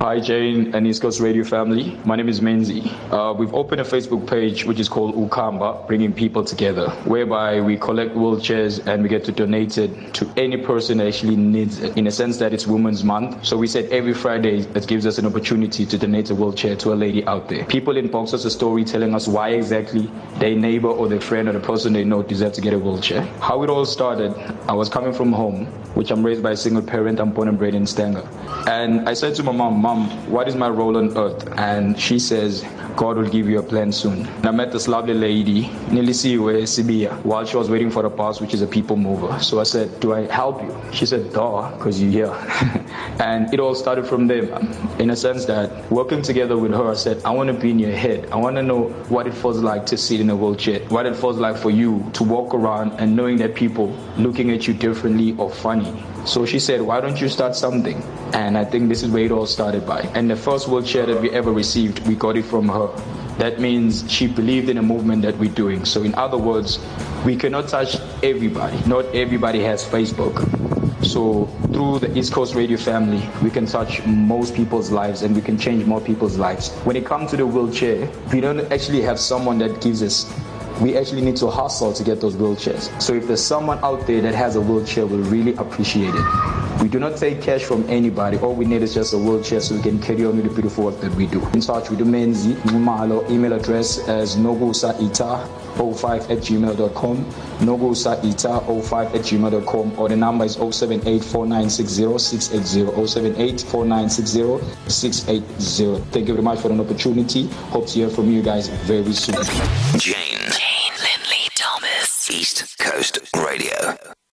Hi, Jane and Coast Radio family. My name is Menzi. Uh, we've opened a Facebook page which is called Ukamba, bringing people together, whereby we collect wheelchairs and we get to donate it to any person that actually needs it. In a sense that it's Women's Month, so we said every Friday that gives us an opportunity to donate a wheelchair to a lady out there. People inbox us a story telling us why exactly their neighbor or their friend or the person they know deserves to get a wheelchair. How it all started, I was coming from home, which I'm raised by a single parent. I'm born and bred in Stanger, and I said to my mom Mom, what is my role on earth? And she says, God will give you a plan soon. And I met this lovely lady, Nelisiwe Sibiya, while she was waiting for the bus, which is a people mover. So I said, Do I help you? She said, Duh, because you're here. and it all started from there, in a sense that working together with her, I said, I want to be in your head. I want to know what it feels like to sit in a wheelchair, what it feels like for you to walk around and knowing that people looking at you differently or funny. So she said, Why don't you start something? And I think this is where it all started by. And the first wheelchair that we ever received, we got it from her. That means she believed in a movement that we're doing. So, in other words, we cannot touch everybody. Not everybody has Facebook. So, through the East Coast Radio family, we can touch most people's lives and we can change more people's lives. When it comes to the wheelchair, we don't actually have someone that gives us we actually need to hustle to get those wheelchairs. So if there's someone out there that has a wheelchair, we'll really appreciate it. We do not take cash from anybody. All we need is just a wheelchair so we can carry on with the beautiful work that we do. In touch with Menzi, Mumalo, email address as nogusaita05 at gmail.com, nogusaita05 at gmail.com, or the number is 078 078 Thank you very much for an opportunity. Hope to hear from you guys very soon. Jane. Jane Linley Thomas. East Coast Radio.